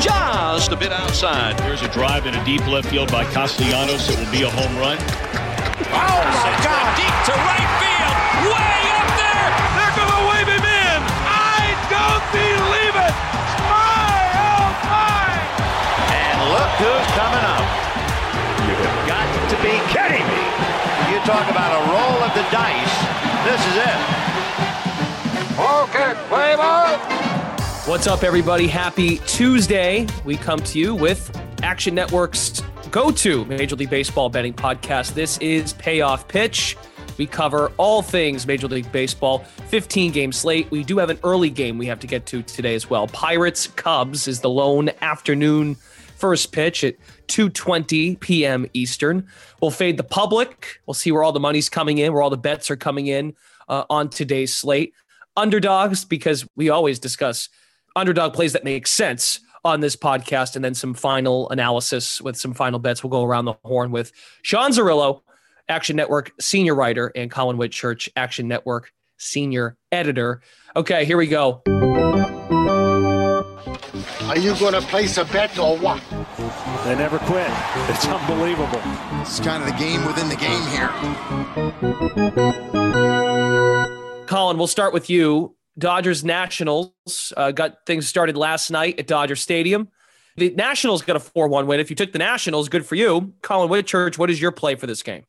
just a bit outside. There's a drive in a deep left field by Castellanos. It will be a home run. Oh my God! Deep to right field, way up there. They're going to wave him in. I don't believe it! My oh my! And look who's coming up. You have got to be kidding me. You talk about a roll of the dice. This is it. Okay, play ball! What's up, everybody? Happy Tuesday. We come to you with Action Network's go to Major League Baseball betting podcast. This is Payoff Pitch. We cover all things Major League Baseball, 15 game slate. We do have an early game we have to get to today as well. Pirates Cubs is the lone afternoon first pitch at 2:20 p.m. Eastern. We'll fade the public. We'll see where all the money's coming in, where all the bets are coming in uh, on today's slate. Underdogs because we always discuss underdog plays that make sense on this podcast, and then some final analysis with some final bets. We'll go around the horn with Sean Zerillo, Action Network senior writer, and Collin Whitchurch, Action Network senior editor. Okay, here we go. Are you gonna place a bet or what? They never quit. It's unbelievable. It's kind of the game within the game here. Collin, we'll start with you. Dodgers Nationals uh, got things started last night at Dodger Stadium. The Nationals got a 4 1 win. If you took the Nationals, good for you. Collin Whitchurch, what is your play for this game?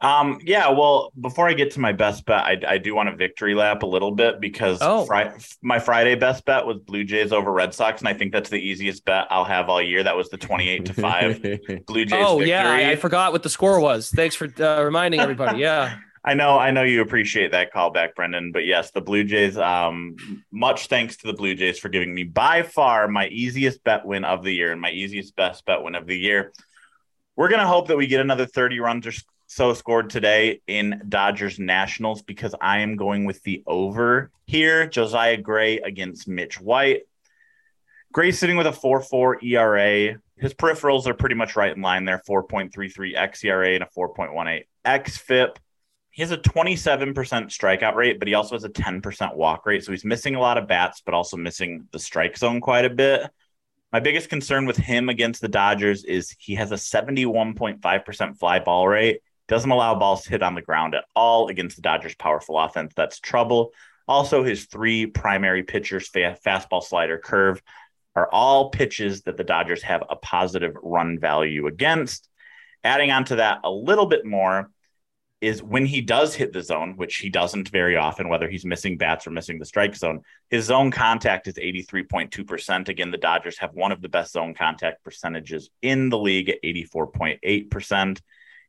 Um, yeah, well, before I get to my best bet, I, I do want a victory lap a little bit because Oh. Fri- my Friday best bet was Blue Jays over Red Sox, and I think that's the easiest bet I'll have all year. That was the 28 to 5 Blue Jays oh, victory. yeah. I, I forgot what the score was. Thanks for uh, reminding everybody. Yeah. I know, I know you appreciate that callback, Brendan. But yes, the Blue Jays. Um, much thanks to the Blue Jays for giving me by far my easiest bet win of the year and my easiest best bet win of the year. We're gonna hope that we get another 30 runs or so scored today in Dodgers Nationals because I am going with the over here. Josiah Gray against Mitch White. Gray sitting with a 4-4 ERA. His peripherals are pretty much right in line there, 4.33 xERA and a 4.18 xFIP. He has a 27% strikeout rate, but he also has a 10% walk rate. So he's missing a lot of bats, but also missing the strike zone quite a bit. My biggest concern with him against the Dodgers is he has a 71.5% fly ball rate. Doesn't allow balls to hit on the ground at all against the Dodgers' powerful offense. That's trouble. Also, his three primary pitchers, fastball, slider, curve, are all pitches that the Dodgers have a positive run value against. Adding on to that a little bit more is when he does hit the zone, which he doesn't very often, whether he's missing bats or missing the strike zone, his zone contact is 83.2%. Again, the Dodgers have one of the best zone contact percentages in the league at 84.8%.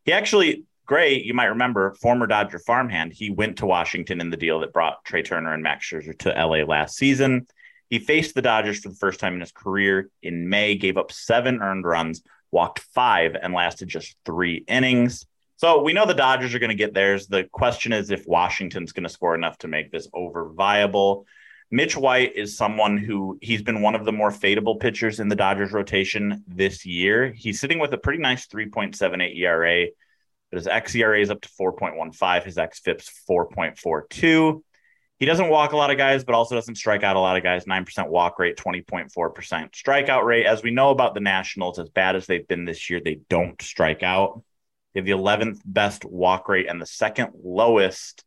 He actually, Gray, you might remember, former Dodger farmhand, he went to Washington in the deal that brought Trea Turner and Max Scherzer to LA last season. He faced the Dodgers for the first time in his career in May, gave up seven earned runs, walked five, and lasted just three innings. So we know the Dodgers are going to get theirs. The question is if Washington's going to score enough to make this over viable. Mitch White is someone who he's been one of the more fadeable pitchers in the Dodgers rotation this year. He's sitting with a pretty nice 3.78 ERA, but his xERA is up to 4.15. His xFIP's 4.42. he doesn't walk a lot of guys, but also doesn't strike out a lot of guys. 9% walk rate, 20.4% strikeout rate. As we know about the Nationals, as bad as they've been this year, they don't strike out. They have the 11th best walk rate and the second lowest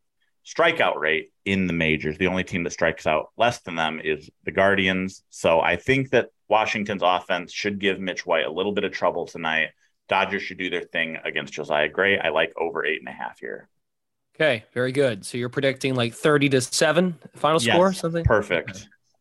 strikeout rate in the majors. The only team that strikes out less than them is the Guardians. So I think that Washington's offense should give Mitch White a little bit of trouble tonight. Dodgers should do their thing against Josiah Gray. I like over eight and a half here. Okay, very good. So you're predicting like 30 to 7 final yes, score something? Perfect. Okay.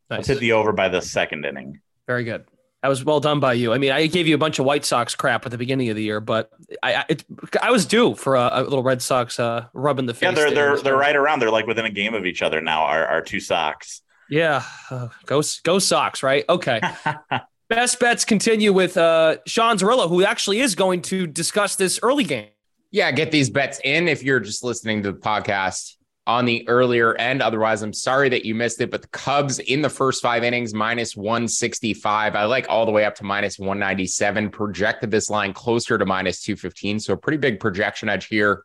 Nice. Let's hit the over by the second inning. Very good. That was well done by you. I mean, I gave you a bunch of White Sox crap at the beginning of the year, but I it, I was due for a, a little Red Sox uh, rubbing the face. Yeah, they're they're they're right around. They're like within a game of each other now. Our our two socks. Yeah, uh, go go Sox, right? Okay. Best bets continue with uh, Sean Zerillo, who actually is going to discuss this early game. Yeah, get these bets in if you're just listening to the podcast on the earlier end. Otherwise, I'm sorry that you missed it. But the Cubs in the first five innings, minus 165. I like all the way up to minus 197. Projected this line closer to minus 215. So a pretty big projection edge here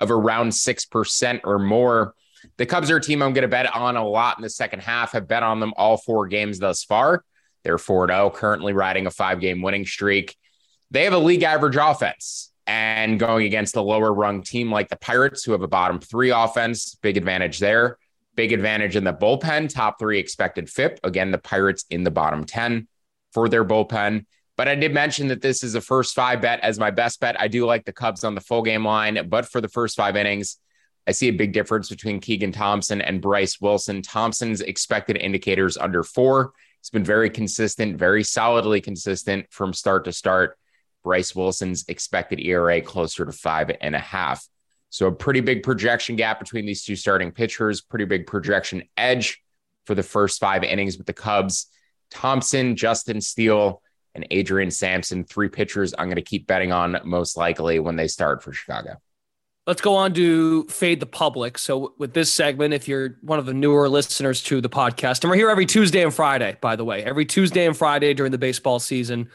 of around 6% or more. The Cubs are a team I'm going to bet on a lot in the second half. I've bet on them all four games thus far. They're 4 0, currently riding a five game winning streak. They have a league average offense and going against a lower rung team like the Pirates, who have a bottom three offense, big advantage there. Big advantage in the bullpen, top three expected FIP. Again, the Pirates in the bottom 10 for their bullpen. But I did mention that this is a first five bet as my best bet. I do like the Cubs on the full game line, but for the first five innings, I see a big difference between Keegan Thompson and Bryce Wilson. Thompson's expected indicators under four. He's been very consistent, very solidly consistent from start to start. Bryce Wilson's expected ERA closer to five and a half. So a pretty big projection gap between these two starting pitchers, pretty big projection edge for the first five innings with the Cubs. Thompson, Justin Steele, and Adrian Sampson, three pitchers I'm going to keep betting on most likely when they start for Chicago. Let's go on to fade the public. So, with this segment, if you're one of the newer listeners to the podcast, and we're here every Tuesday and Friday, by the way, every Tuesday and Friday during the baseball season,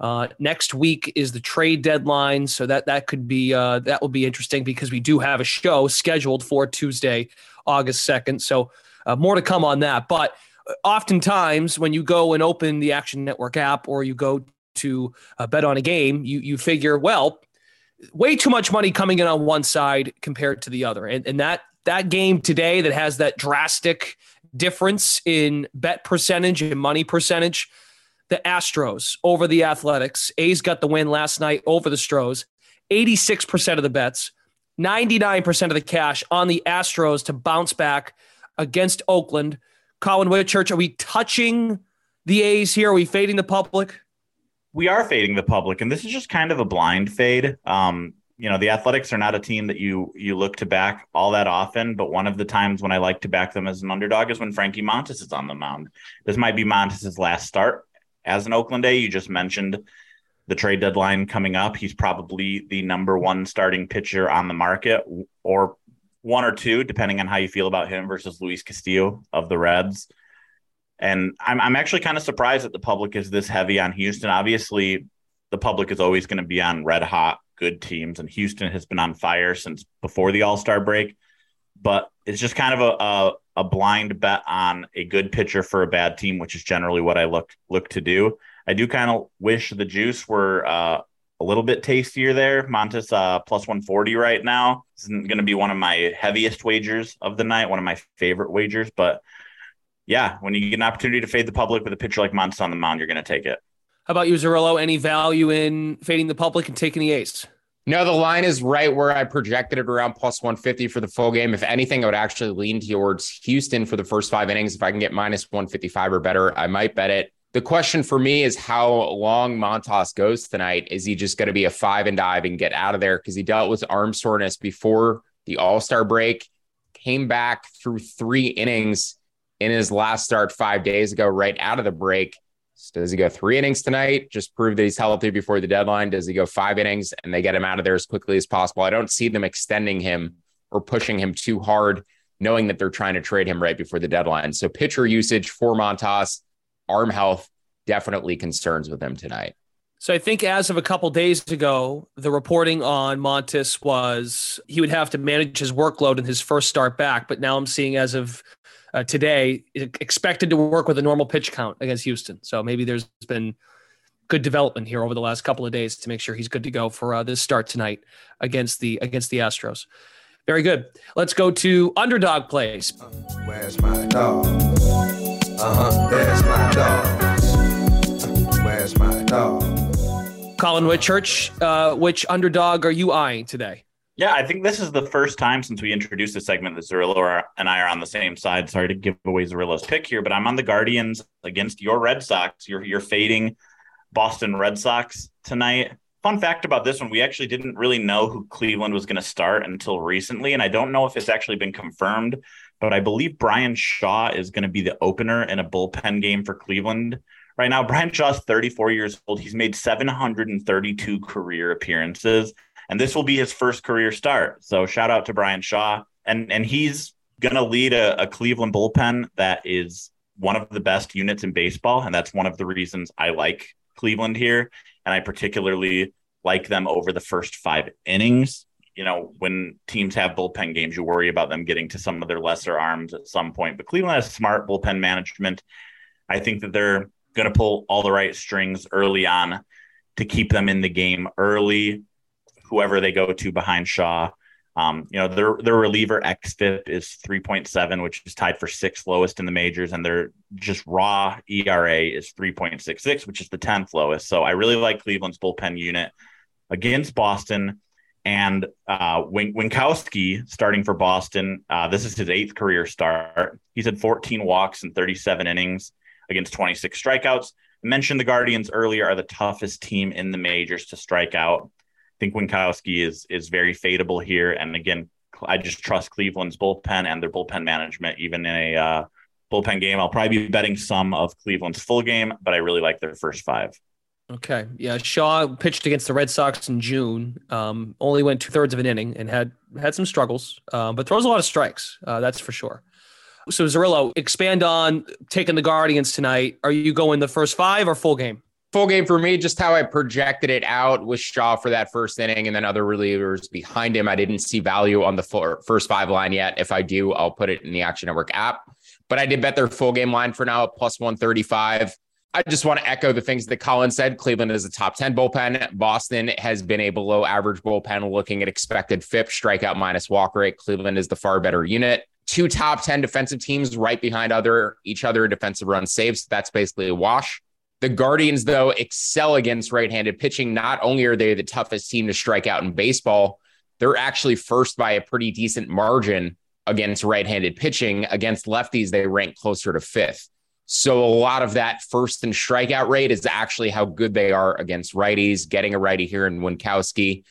uh, next week is the trade deadline, so that that could be uh, that will be interesting because we do have a show scheduled for Tuesday, August second. So uh, more to come on that. But uh, oftentimes, when you go and open the Action Network app or you go to uh, bet on a game, you you figure, well, way too much money coming in on one side compared to the other, and and that that game today that has that drastic difference in bet percentage and money percentage the Astros over the Athletics. A's got the win last night over the Stros. 86% of the bets, 99% of the cash on the Astros to bounce back against Oakland. Collin Whitchurch, are we touching the A's here? Are we fading the public? We are fading the public, and this is just kind of a blind fade. Um, you know, the Athletics are not a team that you you look to back all that often, but one of the times when I like to back them as an underdog is when Frankie Montas is on the mound. This might be Montas's last start as an Oakland A. You just mentioned the trade deadline coming up. He's probably the number one starting pitcher on the market, or one or two, depending on how you feel about him versus Luis Castillo of the Reds. And I'm, I'm actually kind of surprised that the public is this heavy on Houston. Obviously, the public is always going to be on red hot, good teams, and Houston has been on fire since before the All Star break. But it's just kind of a, a a blind bet on a good pitcher for a bad team, which is generally what I look look to do. I do kind of wish the juice were uh, a little bit tastier there. Montas uh, plus 140 right now. Isn't going to be one of my heaviest wagers of the night, one of my favorite wagers. But yeah, when you get an opportunity to fade the public with a pitcher like Montas on the mound, you're going to take it. How about you, Zerillo? Any value in fading the public and taking the ace? No, the line is right where I projected it around plus 150 for the full game. If anything, I would actually lean towards Houston for the first five innings. If I can get minus 155 or better, I might bet it. The question for me is how long Montas goes tonight. Is he just going to be a five and dive and get out of there? Because he dealt with arm soreness before the All Star break, came back through three innings in his last start five days ago, right out of the break. Does he go three innings tonight? Just prove that he's healthy before the deadline. Does he go five innings and they get him out of there as quickly as possible? I don't see them extending him or pushing him too hard, knowing that they're trying to trade him right before the deadline. So pitcher usage for Montas, arm health, definitely concerns with him tonight. So I think as of a couple days ago, the reporting on Montas was he would have to manage his workload in his first start back. But now I'm seeing as of uh, today, expected to work with a normal pitch count against Houston. So maybe there's been good development here over the last couple of days to make sure he's good to go for uh, this start tonight against the against the Astros. Very good. Let's go to underdog plays. Where's my dog? Uh huh. Where's my dog? Where's my dog? Collin Whitchurch, uh, which underdog are you eyeing today? Yeah, I think this is the first time since we introduced the segment that Zerillo and I are on the same side. Sorry to give away Zerillo's pick here, but I'm on the Guardians against your Red Sox. You're you're fading Boston Red Sox tonight. Fun fact about this one, we actually didn't really know who Cleveland was going to start until recently, and I don't know if it's actually been confirmed, but I believe Bryan Shaw is going to be the opener in a bullpen game for Cleveland Right now, Bryan Shaw's 34 years old. He's made 732 career appearances, and this will be his first career start. So shout out to Bryan Shaw. And and he's gonna lead a, a Cleveland bullpen that is one of the best units in baseball. And that's one of the reasons I like Cleveland here. And I particularly like them over the first five innings. You know, when teams have bullpen games, you worry about them getting to some of their lesser arms at some point. But Cleveland has smart bullpen management. I think that they're going to pull all the right strings early on to keep them in the game early. Whoever they go to behind Shaw, um, you know, their their reliever xFIP is 3.7, which is tied for sixth lowest in the majors, and their just raw ERA is 3.66, which is the 10th lowest. So I really like Cleveland's bullpen unit against Boston. And uh, Winckowski starting for Boston. Uh, this is his eighth career start. He's had 14 walks and 37 innings against 26 strikeouts. I mentioned the Guardians earlier are the toughest team in the majors to strike out. Think Winckowski is is very fadeable here, and again, I just trust Cleveland's bullpen and their bullpen management, even in a uh, bullpen game. I'll probably be betting some of Cleveland's full game, but I really like their first five. Okay, yeah. Shaw pitched against the Red Sox in June. Um, only went two thirds of an inning and had had some struggles, uh, but throws a lot of strikes. Uh, that's for sure. So Zerillo, expand on taking the Guardians tonight. Are you going the first five or full game? Full game for me, just how I projected it out with Shaw for that first inning and then other relievers behind him. I didn't see value on the first five line yet. If I do, I'll put it in the Action Network app. But I did bet their full game line for now, at plus 135. I just want to echo the things that Collin said. Cleveland is a top 10 bullpen. Boston has been a below average bullpen looking at expected FIP, strikeout minus walk rate. Cleveland is the far better unit two top 10 defensive teams right behind other each other defensive run saves. That's basically a wash. The Guardians, though, excel against right-handed pitching. Not only are they the toughest team to strike out in baseball, they're actually first by a pretty decent margin against right-handed pitching. Against lefties, they rank closer to fifth. So a lot of that first and strikeout rate is actually how good they are against righties. Getting a righty here in Winckowski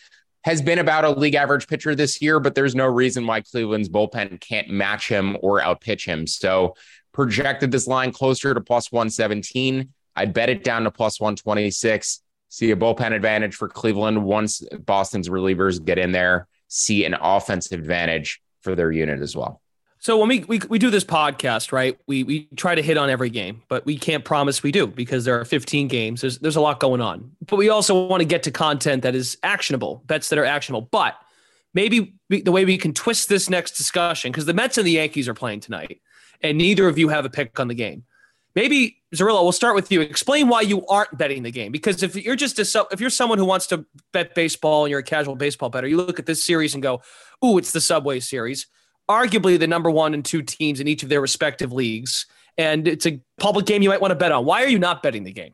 has been about a league average pitcher this year, but there's no reason why Cleveland's bullpen can't match him or outpitch him. So projected this line closer to plus 117. I'd bet it down to plus 126. See a bullpen advantage for Cleveland once Boston's relievers get in there. See an offensive advantage for their unit as well. So when we, we we do this podcast, right? We we try to hit on every game, but we can't promise we do because there are 15 games. There's there's a lot going on. But we also want to get to content that is actionable, bets that are actionable. But maybe we, the way we can twist this next discussion because the Mets and the Yankees are playing tonight, and neither of you have a pick on the game. Maybe Zerillo, we'll start with you. Explain why you aren't betting the game because if you're just a, if you're someone who wants to bet baseball and you're a casual baseball bettor, you look at this series and go, "Ooh, it's the Subway Series." arguably the number one and two teams in each of their respective leagues. And it's a public game you might want to bet on. Why are you not betting the game?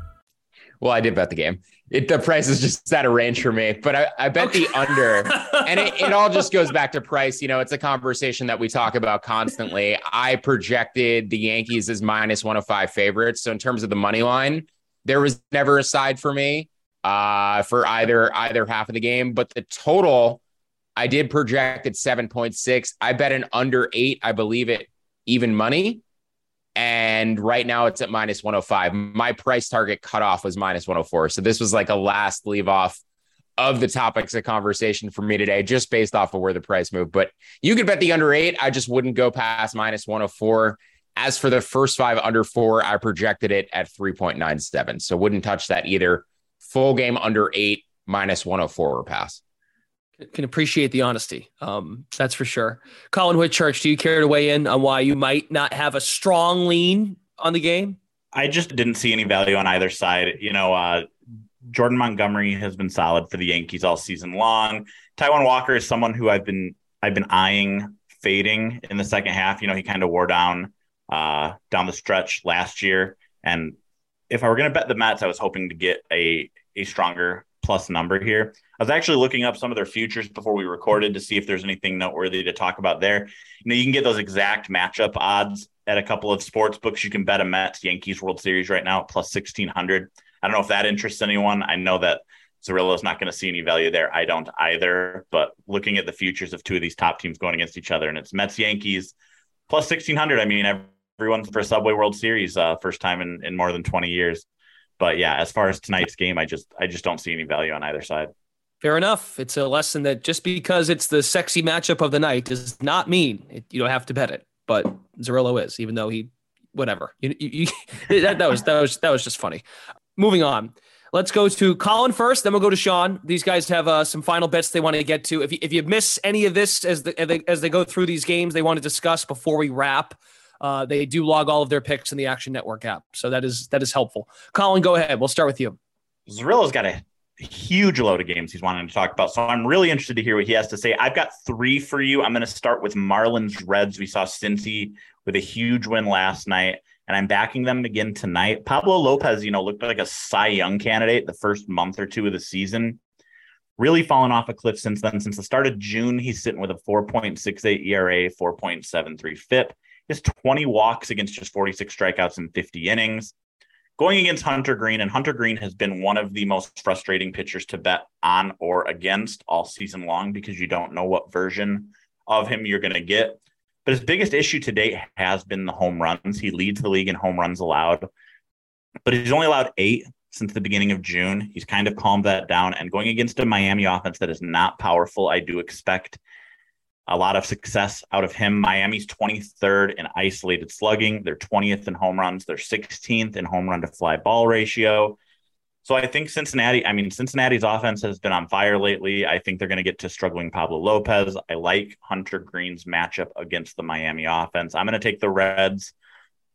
Well, I did bet the game. It, the price is just at a range for me, but I, I bet okay. the under, and it, it all just goes back to price. You know, it's a conversation that we talk about constantly. I projected the Yankees as minus 105 favorites. So, in terms of the money line, there was never a side for me. uh, for either either half of the game. But the total, I did project at 7.6. I bet an under eight. I believe it even money. And right now it's at minus 105. My price target cutoff was minus 104. So this was like a last leave off of the topics of conversation for me today, just based off of where the price moved. But you could bet the under eight. I just wouldn't go past minus 104. As for the first five under four, I projected it at 3.97. So wouldn't touch that either. Full game under eight, minus 104 or pass. Can appreciate the honesty. Um, that's for sure. Collin Whitchurch, do you care to weigh in on why you might not have a strong lean on the game? I just didn't see any value on either side. You know, uh, Jordan Montgomery has been solid for the Yankees all season long. Taijuan Walker is someone who I've been I've been eyeing fading in the second half. You know, he kind of wore down uh, down the stretch last year, and if I were going to bet the Mets, I was hoping to get a a stronger plus number here. I was actually looking up some of their futures before we recorded to see if there's anything noteworthy to talk about there. You know, you can get those exact matchup odds at a couple of sports books. You can bet a Mets Yankees World Series right now at plus 1600. I don't know if that interests anyone. I know that is not going to see any value there. I don't either. But looking at the futures of two of these top teams going against each other, and it's Mets Yankees plus 1600. I mean, everyone's for a Subway World Series, uh, first time in, in more than 20 years. But yeah, as far as tonight's game, I just I just don't see any value on either side. Fair enough. It's a lesson that just because it's the sexy matchup of the night does not mean it, you don't have to bet it. But Zerillo is, even though he, whatever. You, you, you, that, that was that was that was just funny. Moving on. Let's go to Collin first, then we'll go to Sean. These guys have uh, some final bets they want to get to. If you, if you miss any of this as, the, as, they, as they go through these games, they want to discuss before we wrap. Uh, they do log all of their picks in the Action Network app, so that is that is helpful. Collin, go ahead. We'll start with you. Zerillo's got a huge load of games he's wanting to talk about, so I'm really interested to hear what he has to say. I've got three for you. I'm going to start with Marlins Reds. We saw Cincy with a huge win last night, and I'm backing them again tonight. Pablo Lopez, you know, looked like a Cy Young candidate the first month or two of the season. Really fallen off a cliff since then. Since the start of June, he's sitting with a 4.68 ERA, 4.73 FIP has 20 walks against just 46 strikeouts in 50 innings. Going against Hunter Greene, and Hunter Greene has been one of the most frustrating pitchers to bet on or against all season long because you don't know what version of him you're going to get. But his biggest issue to date has been the home runs. He leads the league in home runs allowed, but he's only allowed eight since the beginning of June. He's kind of calmed that down. And going against a Miami offense that is not powerful, I do expect a lot of success out of him. Miami's 23rd in isolated slugging. They're 20th in home runs. They're 16th in home run to fly ball ratio. So I think Cincinnati, I mean, Cincinnati's offense has been on fire lately. I think they're going to get to struggling Pablo Lopez. I like Hunter Greene's matchup against the Miami offense. I'm going to take the Reds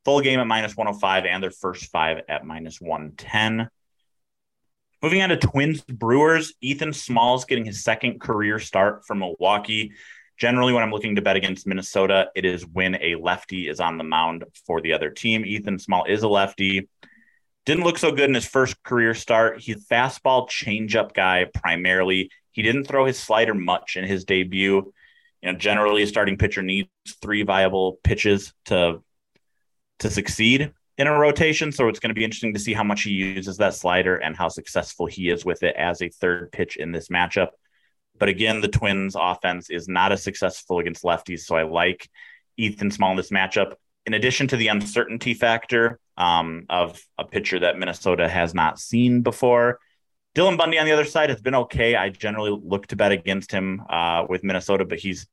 full game at minus 105 and their first five at minus 110. Moving on to Twins Brewers, Ethan Small's getting his second career start from Milwaukee. Generally, when I'm looking to bet against Minnesota, it is when a lefty is on the mound for the other team. Ethan Small is a lefty. Didn't look so good in his first career start. He's a fastball changeup guy primarily. He didn't throw his slider much in his debut. You know, generally a starting pitcher needs three viable pitches to to succeed in a rotation. So it's going to be interesting to see how much he uses that slider and how successful he is with it as a third pitch in this matchup. But again, the Twins offense is not as successful against lefties. So I like Ethan Small in this matchup. In addition to the uncertainty factor um, of a pitcher that Minnesota has not seen before, Dylan Bundy on the other side has been okay. I generally look to bet against him uh, with Minnesota, but he's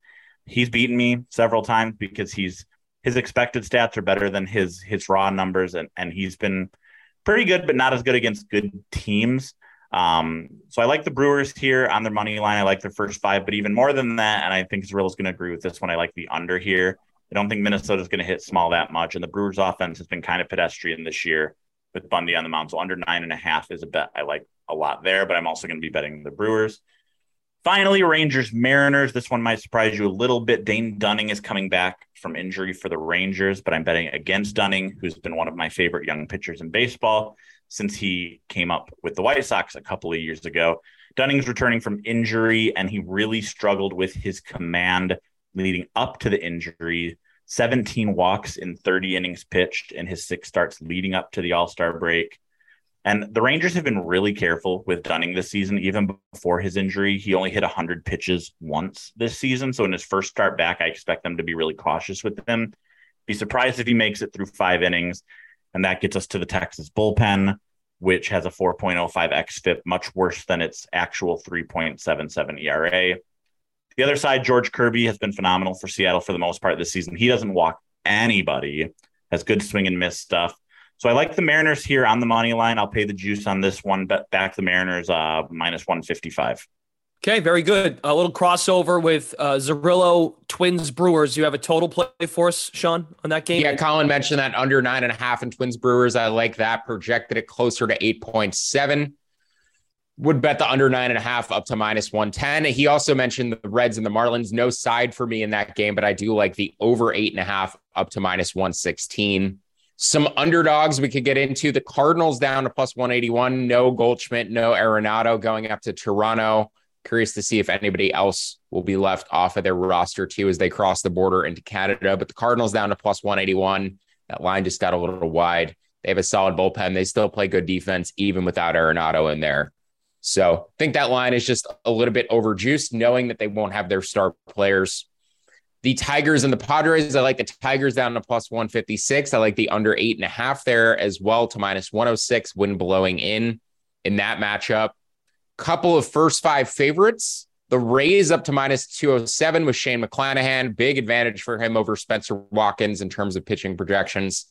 he's beaten me several times because he's his expected stats are better than his his raw numbers, and and he's been pretty good, but not as good against good teams. Um, so I like the Brewers here on their money line. I like their first five, but even more than that, and I think Zerillo's going to agree with this one. I like the under here. I don't think Minnesota's going to hit small that much, and the Brewers' offense has been kind of pedestrian this year with Bundy on the mound. So under nine and a half is a bet I like a lot there, but I'm also going to be betting the Brewers. Finally, Rangers Mariners. This one might surprise you a little bit. Dane Dunning is coming back from injury for the Rangers, but I'm betting against Dunning, who's been one of my favorite young pitchers in baseball since he came up with the White Sox a couple of years ago. Dunning's returning from injury, and he really struggled with his command leading up to the injury. 17 walks in 30 innings pitched in his six starts leading up to the All Star break. And the Rangers have been really careful with Dunning this season. Even before his injury, he only hit 100 pitches once this season. So in his first start back, I expect them to be really cautious with him. Be surprised if he makes it through five innings. And that gets us to the Texas bullpen, which has a 4.05 xFIP, much worse than its actual 3.77 ERA. The other side, George Kirby has been phenomenal for Seattle for the most part this season. He doesn't walk anybody, has good swing and miss stuff. So I like the Mariners here on the money line. I'll pay the juice on this one. Bet back the Mariners uh, minus 155. Okay, very good. A little crossover with uh, Zerillo Twins Brewers. You have a total play for us, Sean, on that game? Yeah, Collin mentioned that under nine and a half in Twins Brewers. I like that. Projected it closer to 8.7. Would bet the under nine and a half up to minus 110. He also mentioned the Reds and the Marlins. No side for me in that game, but I do like the over eight and a half up to minus 116. Some underdogs we could get into. The Cardinals down to plus 181. No Goldschmidt, no Arenado going up to Toronto. Curious to see if anybody else will be left off of their roster too as they cross the border into Canada. But the Cardinals down to plus 181. That line just got a little wide. They have a solid bullpen. They still play good defense, even without Arenado in there. So I think that line is just a little bit overjuiced, knowing that they won't have their star players. The Tigers and the Padres, I like the Tigers down to plus 156. I like the under eight and a half there as well to minus 106, wind blowing in in that matchup. Couple of first five favorites. The Rays up to minus 207 with Shane McClanahan. Big advantage for him over Spencer Watkins in terms of pitching projections.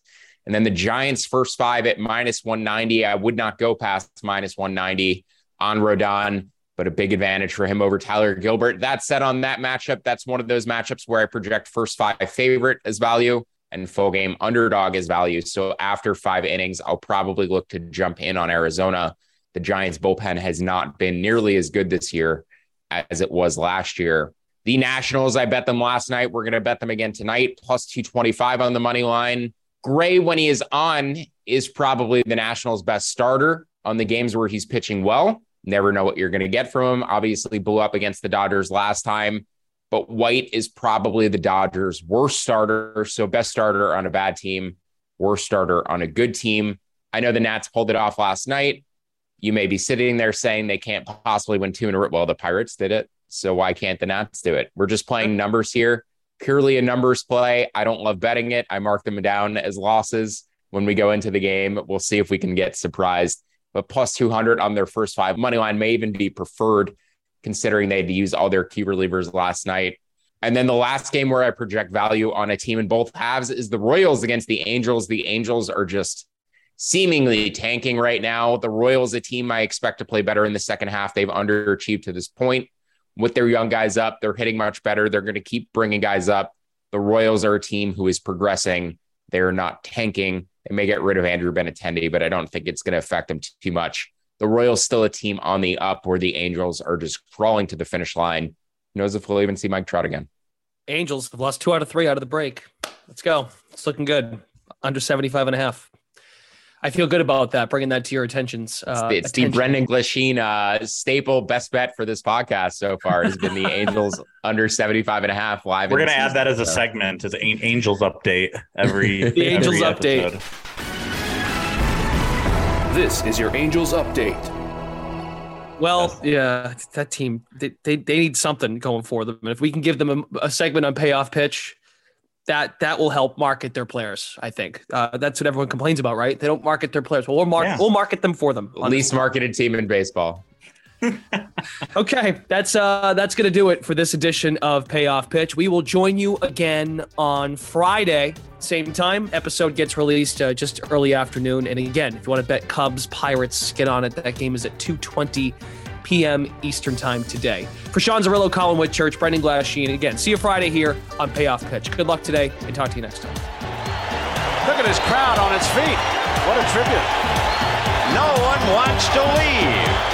And then the Giants first five at minus 190. I would not go past minus 190 on Rodon, but a big advantage for him over Tyler Gilbert. That said, on that matchup, that's one of those matchups where I project first five favorite as value and full game underdog as value. So after five innings, I'll probably look to jump in on Arizona. The Giants bullpen has not been nearly as good this year as it was last year. The Nationals, I bet them last night. We're going to bet them again tonight, plus 225 on the money line. Gray, when he is on, is probably the Nationals' best starter on the games where he's pitching well. Never know what you're going to get from him. Obviously, blew up against the Dodgers last time, but White is probably the Dodgers' worst starter. So, best starter on a bad team, worst starter on a good team. I know the Nats pulled it off last night. You may be sitting there saying they can't possibly win two in a row. Well, the Pirates did it. So, why can't the Nats do it? We're just playing numbers here. Purely a numbers play. I don't love betting it. I mark them down as losses when we go into the game. We'll see if we can get surprised but plus 200 on their first five. Money line may even be preferred considering they had to use all their key relievers last night. And then the last game where I project value on a team in both halves is the Royals against the Angels. The Angels are just seemingly tanking right now. The Royals, a team I expect to play better in the second half. They've underachieved to this point with their young guys up. They're hitting much better. They're going to keep bringing guys up. The Royals are a team who is progressing. They're not tanking. They may get rid of Andrew Benintendi, but I don't think it's going to affect them too much. The Royals still a team on the up where the Angels are just crawling to the finish line. Who knows if we'll even see Mike Trout again? Angels have lost two out of three out of the break. Let's go. It's looking good. Under 75 and a half. I feel good about that, bringing that to your attentions. Uh, it's the Brendan Glasheen uh, staple best bet for this podcast so far has been the Angels under 75 and a half live. We're going to add that as a segment, as an Angels update every The Angels every update. episode. This is your Angels update. Well, yeah, that team, they, they, they need something going for them. And if we can give them a, a segment on payoff pitch, that that will help market their players. I think uh, that's what everyone complains about, right? They don't market their players. Well, we'll, mar- Yeah. we'll market them for them. Least marketed team in baseball. okay, that's uh that's gonna do it for this edition of Payoff Pitch. We will join you again on Friday, same time. Episode gets released uh, just early afternoon. And again, if you want to bet Cubs Pirates, get on it. That game is at 2:20 p.m. Eastern time today. For Sean Zerillo, Collin Whitchurch, Brendan Glasheen, again, see you Friday here on Payoff Pitch. Good luck today, and talk to you next time. Look at his crowd on its feet. What a tribute. No one wants to leave.